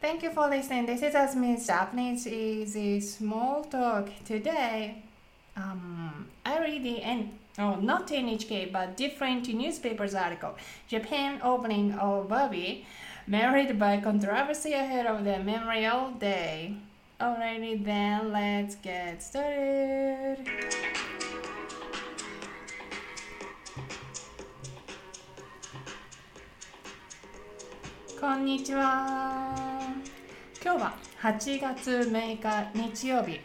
Thank you for listening. This is Asmi's Japanese Easy Small Talk. Today, um, I read the end, oh, not NHK, but different newspapers article. Japan opening of Bobby, married by controversy ahead of the Memorial Day. Alrighty then, let's get started. Konnichiwa. 今日は8月6日日曜日。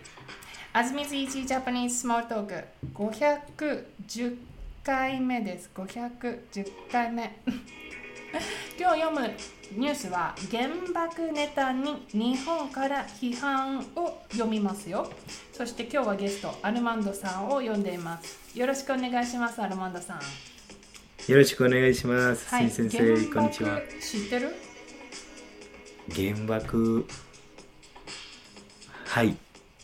あずみず Easy Japanese Small Talk 510回目です。510回目。今日読むニュースは原爆ネタに日本から批判を読みますよ。そして今日はゲストアルマンドさんを呼んでいます。よろしくお願いします、アルマンドさん。よろしくお願いします。はい、新先生、こんにちは。知ってる？原爆、はい、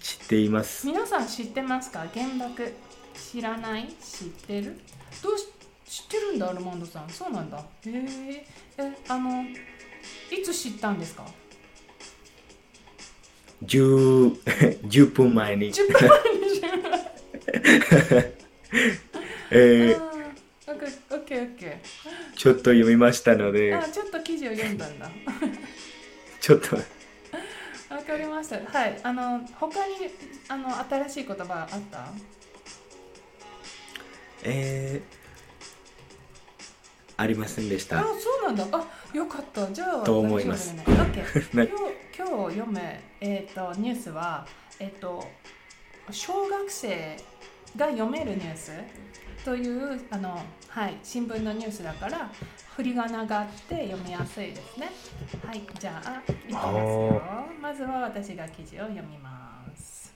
知っています。皆さん知ってますか？原爆知らない？知ってる？どうし知ってるんだアルマンドさん。そうなんだ。へええあのいつ知ったんですか？10, 10 分前に、10分前に えー。ちょっと読みましたのーで。あ、ちょっと記事を読んだんだちょっと、わかりました。はい。あの他にあの新しい言葉あった？えーありませんでしあた。そうなんだ。あよかった。じゃあと思います。ね 今日今日読む、えー、とニュースは、えっと小学生が読めるニュースというあの、はい、新聞のニュースだから振り仮名があって読みやすいですね。はい、じゃあいきますよ。まずは私が記事を読みます。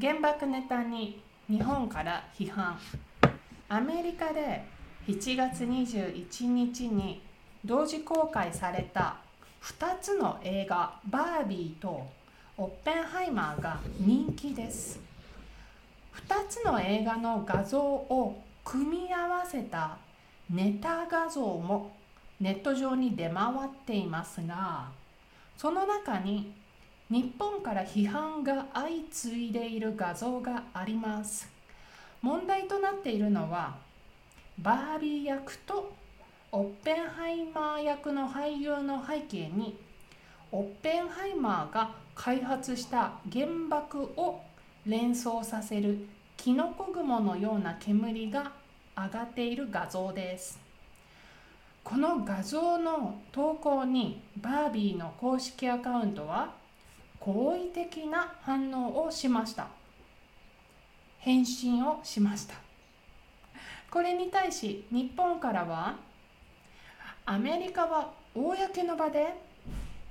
原爆ネタに日本から批判アメリカで7月21日に同時公開された2つの映画「バービー」と「オッペンハイマー」が人気です。2つの映画の画像を組み合わせたネタ画像もネット上に出回っていますがその中に日本から批判が相次いでいる画像があります。問題となっているのはバービー役とオッペンハイマー役の俳優の背景にオッペンハイマーが開発した原爆を連想させるキノコ雲のような煙が上がっている画像です。この画像の投稿にバービーの公式アカウントは好意的な反応をしました。返信をしました。これに対し日本からはアメリカは公の場で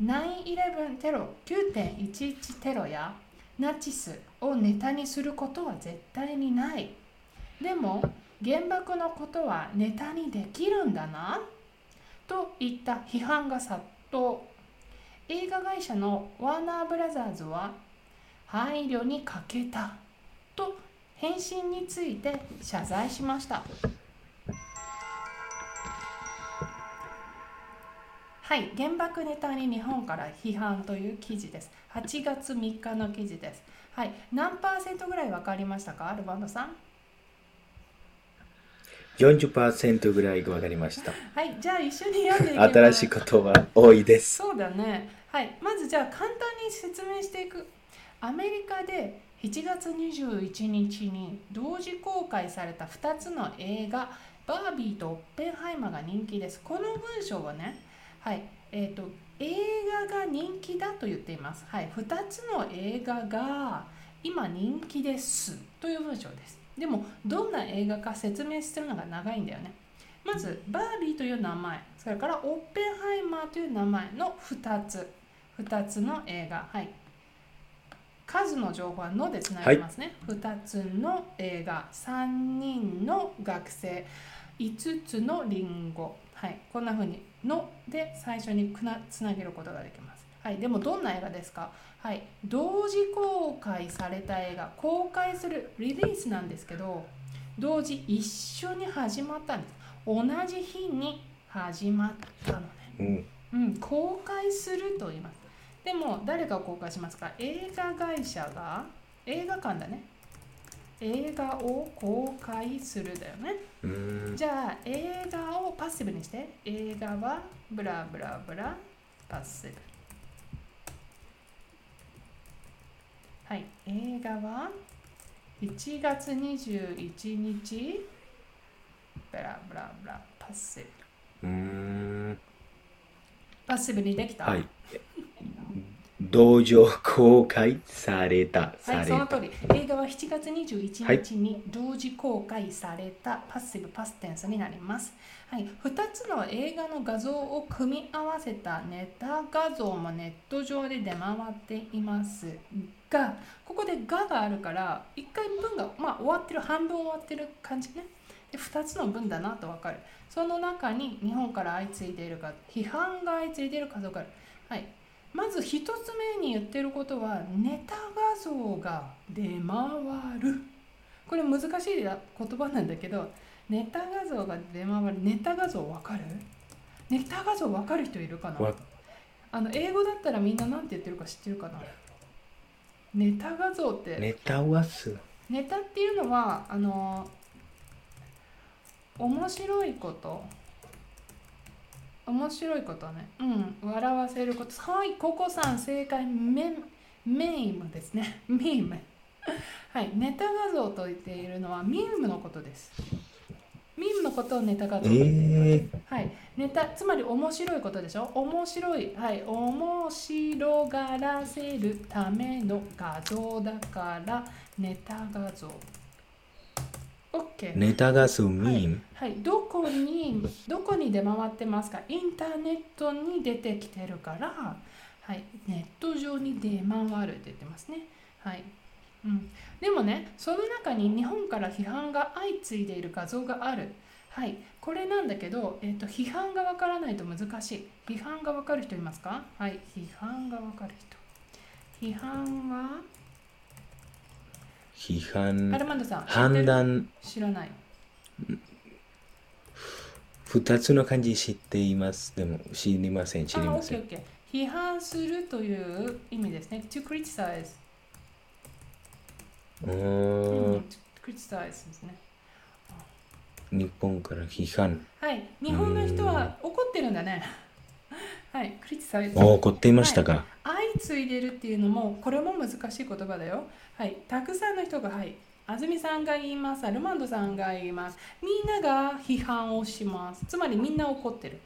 9-11テロ9.11テロやナチスをネタにすることは絶対にない。でも原爆のことはネタにできるんだなといった批判が殺到。映画会社のワーナーブラザーズは配慮に欠けたと返信について謝罪しました。はい原爆ネタに日本から批判という記事です8月3日の記事ですはい何パーセントぐらい分かりましたか？アルバンドさん40%ぐらいわかりました。はいじゃあ一緒に読んでいきます新しいことは多いです。そうだね。はい。まずじゃあ簡単に説明していく。アメリカで7月21日に同時公開された2つの映画、バービーとオッペンハイマーが人気です。この文章はね、はい。えっ、と、映画が人気だと言っています。はい。2つの映画が今人気ですという文章です。でも、どんな映画か説明するのが長いんだよね。まず、バービーという名前、それからオッペンハイマーという名前の2つ、2つの映画。はい。数の情報はのでつながりますね。2つの映画、3人の学生、5つのリンゴ。はい。こんな風に、ので最初にくなつなげることができます。はい。でも、どんな映画ですか？はい。同時公開された映画、公開するリリースなんですけど、同時一緒に始まったんです。同じ日に始まったのね。うんうん、公開すると言います。でも誰が公開しますか？映画会社が映画館だね。映画を公開するだよね。うんじゃあ映画をパッシブにして映画はブラブラブラパッシブ。はい、映画は1月21日ブラブラブラパッシブ。うんパッシブにできた？はい道場公開されたはい、その通り。映画は7月21日に同時公開されたパッシブパステンスになります。はい、2つの映画の画像を組み合わせたネタ画像もネット上で出回っていますが、ここで「が」があるから、1回文が、まあ、終わってる、半分終わってる感じね。で2つの文だなと分かる。その中に日本から相次いでいるか、批判が相次いでいる画像がある。はい、まず一つ目に言ってることはネタ画像が出回る。これ難しい言葉なんだけどネタ画像が出回る。ネタ画像わかる？ネタ画像わかる人いるかな？わあの英語だったらみんな何て言ってるか知ってるかな？ネタ画像って。ネタはす。ネタっていうのはあの面白いこと面白いことね。うん。笑わせること。はいココさん正解。メメイムですね。ミーム。はいネタ画像と言っているのはミームのことです。ミームのことをネタ画像と言っていますえはい、ネタつまり面白いことでしょ？面白いはい面白がらせるための画像だからネタ画像 OK ー、ネタがすミーム、はい、どこにどこに出回ってますか？インターネットに出てきてるから、はい、ネット上に出回るって言ってますね。はい。うん、でもね、その中に日本から批判が相次いでいる画像がある。はい、これなんだけど、えっと批判がわからないと難しい。批判がわかる人いますか？はい、批判がわかる人。批判は、批ア判ルマンドさん、判る断知らない。二つの漢字知っていますでも知りません知りあ、ません OK。批判するという意味ですね。to criticize。ううんーん to criticize ですね。日本から批判はい。日本の人は怒ってるんだね。はい。criticize。お怒っていましたか、相次いでるっていうのも、これも難しい言葉だよ。はい。たくさんの人が、はい。安住さんが言います。アルマンドさんが言います。みんなが批判をします。つまりみんな怒ってる。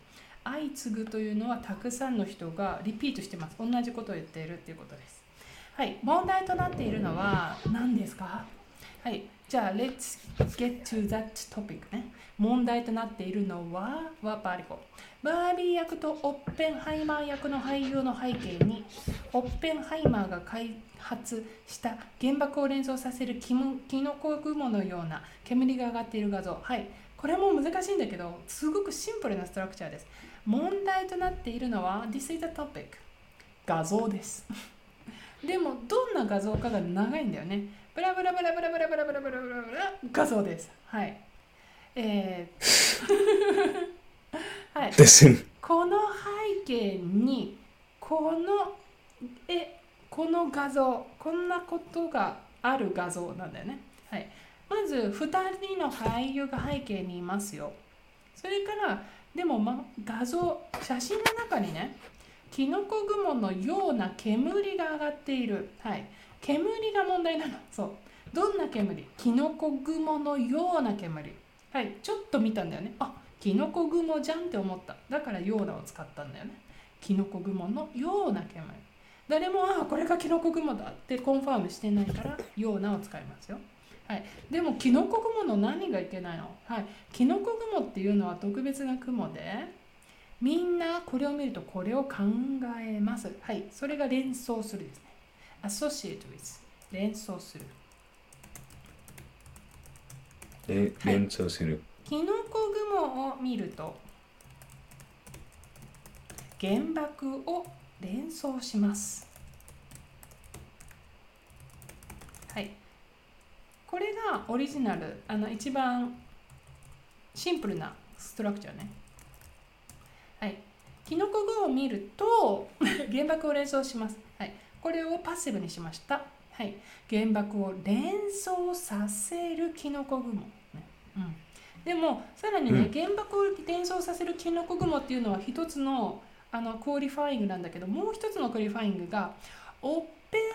相次ぐというのはたくさんの人がリピートしてます。同じことを言っているっていうことです。はい。問題となっているのは何ですか？はい。じゃあ、let's get to that topic ね。問題となっているのは、はバーリコ。バービー役とオッペンハイマー役の俳優の背景に、オッペンハイマーが開発した原爆を連想させるキモキノコ雲のような煙が上がっている画像。はい。これも難しいんだけど、すごくシンプルなストラクチャーです。問題となっているのは、This is the topic。画像です。でも、どんな画像かが長いんだよね。ブラブラブラブラブラブラブラブラブラブラ画像です。はい。えー、はい。ですこの背景にこのえこの画像こんなことがある画像なんだよね。はい、まず2人の俳優が背景にいますよ。それからでも、ま、画像写真の中にねキノコ雲のような煙が上がっている。はい、煙が問題なの。そう。どんな煙？キノコ雲のような煙。はい、ちょっと見たんだよね。あキノコ雲じゃんって思った。だからようなを使ったんだよね。キノコ雲のような煙。誰も、ああこれがキノコ雲だってコンファームしてないから、ようなを使いますよ。はい、でも、キノコ雲の何がいけないの？はい、キノコ雲っていうのは特別な雲で、みんなこれを見るとこれを考えます。はい、それが連想するです。Associate with 連想する。で連想する、キノコ雲を見ると原爆を連想します。はい。これがオリジナル、あの一番シンプルなストラクチャーね。はい。キノコ雲を見ると 原爆を連想します。はい。これを passive にしました。はい。原爆を連想させるキノコ雲。ねうん、でも、さらにね、うん原爆を連想させるキノコ雲っていうのは一つのあの qualifying なんだけど、もう一つの qualifying が、オッペンハ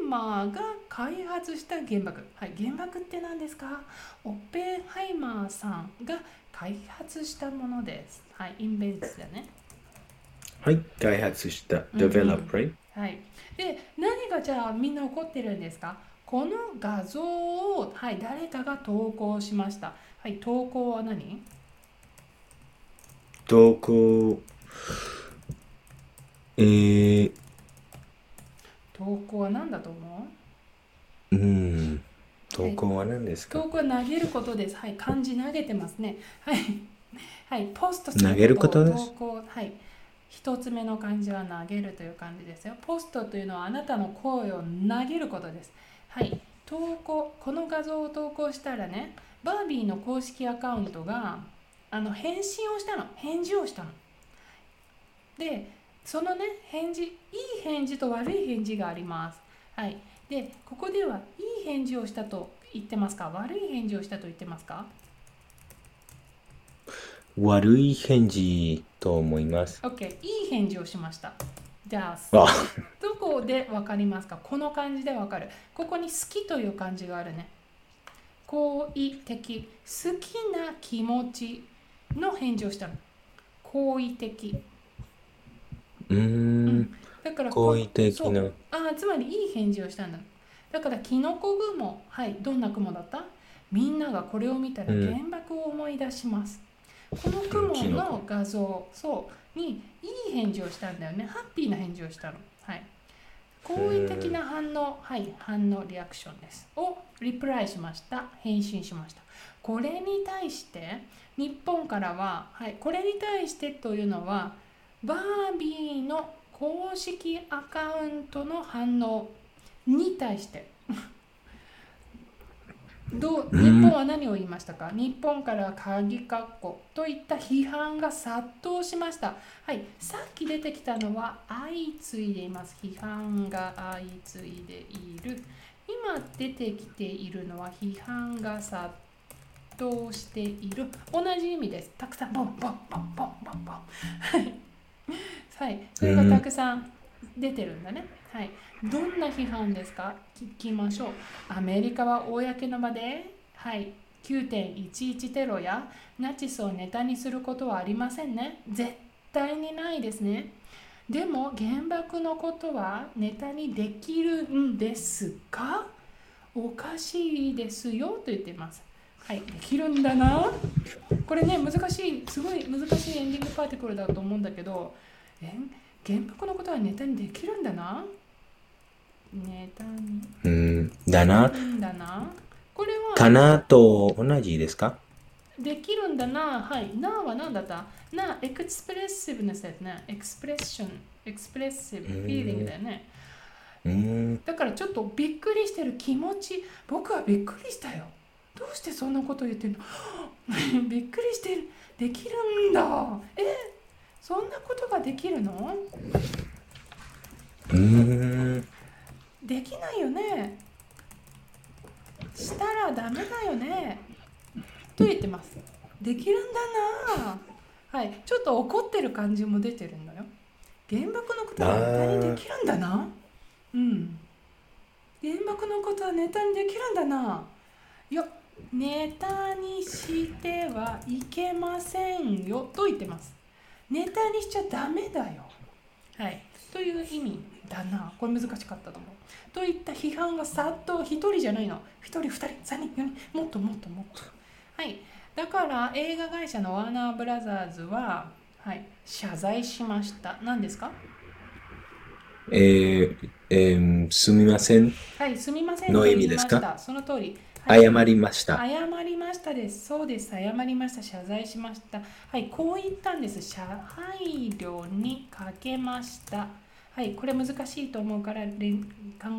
イマーが開発した原爆。はい。原爆って何ですか？オッペンハイマーさんが開発したものです。はい。インベンツだね。はい。開発した。うん develop, right? はい。で、何がじゃあみんな怒ってるんですか？この画像を、はい、誰かが投稿しました。はい、投稿は何？投稿、えー、投稿は何だと思う？ーん。投稿は何ですか？う投稿は投げることです。はい、漢字投げてますね。はい。はい、ポストする投げることです投稿、はい。一つ目の漢字は投げるという漢字ですよ。ポストというのはあなたの声を投げることです。はい。投稿、この画像を投稿したらね、バービーの公式アカウントがあの返信をしたの。返事をしたの。で、そのね、返事、いい返事と悪い返事があります。はい。で、ここではいい返事をしたと言ってますか？悪い返事をしたと言ってますか？悪い返事と思います。?OK、いい返事をしました。じゃあ、あ、どこでわかりますか？この漢字でわかる。ここに好きという漢字があるね。好意的、好きな気持ちの返事をしたの。好意的。うーん。だから好意的な。ああつまりいい返事をしたんだだからキノコ雲はいどんな雲だった？みんながこれを見たらうん原爆を思い出します、この雲の画像そうにいい返事をしたんだよね。ハッピーな返事をしたの。はい。好意的な反応はい反応リアクションです。をリプライしました。返信しました。これに対して日本からははいこれに対してというのはバービーの公式アカウントの反応に対して。どう日本は何を言いましたか、日本から鍵括弧といった批判が殺到しました。はい、さっき出てきたのは相次いでいます。批判が相次いでいる。今出てきているのは批判が殺到している。同じ意味です。たくさんボンボンボンボンボンボン。はい。はい、それがたくさん出てるんだね。はい。どんな批判ですか？聞きましょう。アメリカは公の場で、はい、9.11テロやナチスをネタにすることはありませんね。絶対にないですね。でも原爆のことはネタにできるんですかおかしいですよと言っています。はい、できるんだな。これね、難しい、すごい難しいエンディングパーティクルだと思うんだけど、え原爆のことはネタにできるんだな。にうーん。だな。だな。これはかなと同じですか？できるんだな。はい。なは何だった？な、 expressiveness ですね。 expression、expressive、feeling だよね。うーん。だからちょっとびっくりしてる気持ち、僕はびっくりしたよ。どうしてそんなこと言ってるの？びっくりしてる。できるんだ。え？そんなことができるの？うーん。できないよね。したらダメだよね。と言ってます。できるんだな。はい。ちょっと怒ってる感じも出てるんだよ。原爆のことはネタにできるんだな。うん。原爆のことはネタにできるんだな。いや、ネタにしてはいけませんよ。と言ってます。ネタにしちゃダメだよ。はい。という意味だな。これ難しかったと思う。といった批判が殺到、一人じゃないの。一人、二人、三人、四人、もっともっともっと。はい。だから映画会社のワーナーブラザーズは、はい、謝罪しました。何ですか？えー、えー、すみません。はい、すみません。の意味ですか？その通り。はい謝りました。謝りましたです。そうです。謝りました。謝罪しました。はい、こう言ったんです。謝配慮にかけました。はい、これ難しいと思うから考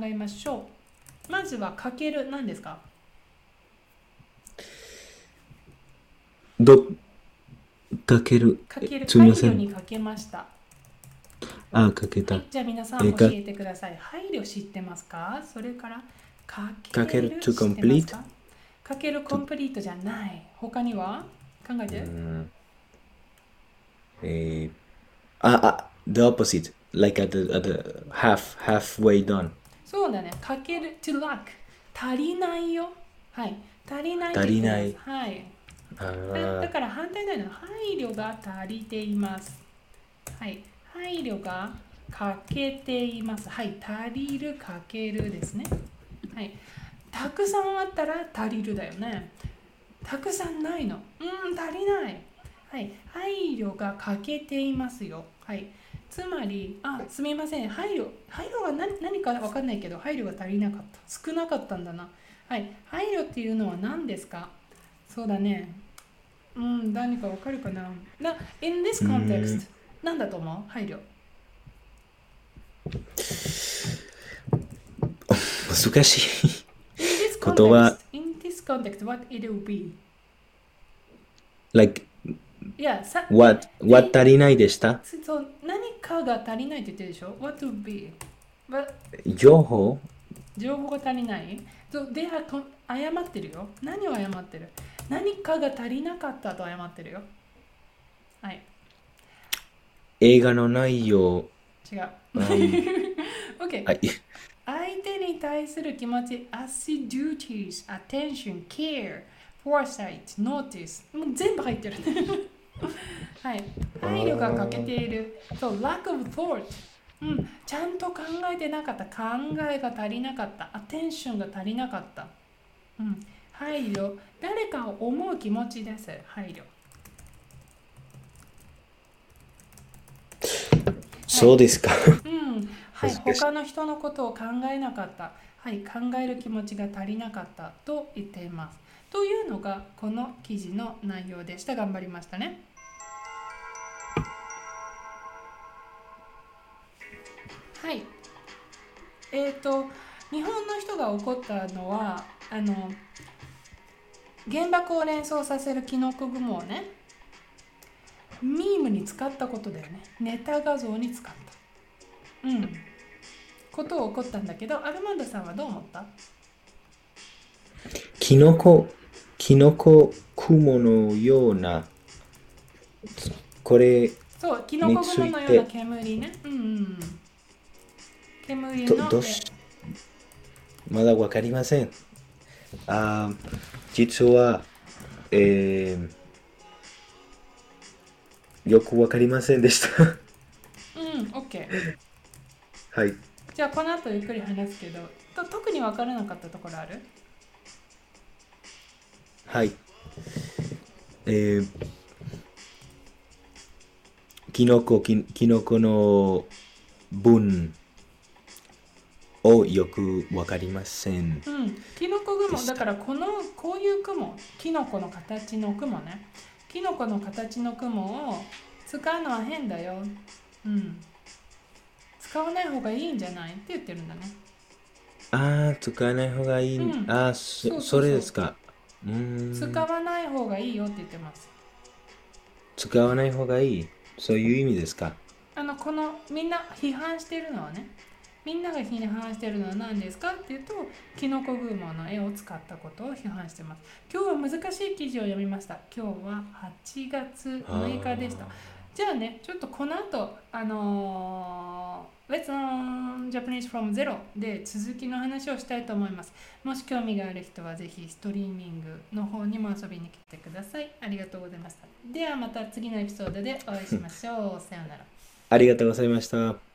えましょう。まずはかける何ですか？ど、かける。かける。すみません。にかけました。あ、かけたはい。、じゃあ皆さん教えてください。配慮知ってますか？それからかけるかける to complete？か？かけるコンプリートじゃない。他には？考えて。うんえー、あ、あ、the opposite. Like at the, at the half, halfway done. そうだね。かける to lack。足りないよ。はい。足りない足りない。はい。あだから反対なの配慮が足りています。はい。配慮が欠けています。はい。足りるかけるですね。はい。たくさんあったら足りるだよね。たくさんないの。うん、足りない。はい。配慮が欠けていますよ。はい。つまり、あ、すみません。配慮。配慮が何何かわかんないけど、配慮が足りなかった。少なかったんだな。はい。配慮っていうのは何ですか？そうだね。うん、何かわかるかな？な ?in this context、何だと思う？配慮。難しい。言葉 in this context, what it will be? like, いや、さ what, what 足りないでした？そう何かが足りないって言ってるでしょ ?What will be? But 情報？情報が足りない？そうではこ謝ってるよ。何を謝ってる？何かが足りなかったと謝ってるよ。はい、映画の内容。違う。うん OK。はい。相手に対する気持ち、assiduities, attention, care, foresight, notice、もう全部入ってる。はい。配慮が欠けている。そう、lack of thought。うん、ちゃんと考えてなかった。考えが足りなかった。attention が足りなかった。うん、配慮。誰かを思う気持ちです。配慮。そうですか。うん、はい、難しい他の人のことを考えなかった、はい、考える気持ちが足りなかったと言っています。というのがこの記事の内容でした。頑張りましたね。はい。えっ、と、日本の人が怒ったのは、あの、原爆を連想させるキノコ雲をね、ミームに使ったことだよね。ネタ画像に使った。うん。ことを起こったんだけど、アルマンドさんはどう思った？キノコ、キノコ雲のような、これ、そう、キノコ雲のような煙ね。うんうんうん。煙の。どどうしまだわかりません。あー実は、えー、よくわかりませんでした。うん、OK。はい。じゃあ、この後ゆっくり話すけど、と特に分からなかったところある？はい。えー、キノコ、キキノコの文をよくわかりません。うん、キノコ雲、だからこの、こういう雲、キノコの形の雲ね。キノコの形の雲を使うのは変だよ。うん。使わない方がいいんじゃない？って言ってるんだね。ああ、使わない方がいい。うんああ、それですか。うーん。使わない方がいいよって言ってます。使わない方がいい？そういう意味ですか？あのこのみんな批判してるのはねみんなが批判してるのは何ですかっていうとキノコ雲の絵を使ったことを批判してます。今日は難しい記事を読みました。今日は8月6日でした。じゃあねちょっとこの後あのー、Let's Learn Japanese from Zero で続きの話をしたいと思います。もし興味がある人はぜひストリーミングの方にも遊びに来てください。ありがとうございました。ではまた次のエピソードでお会いしましょう。さようなら。ありがとうございました。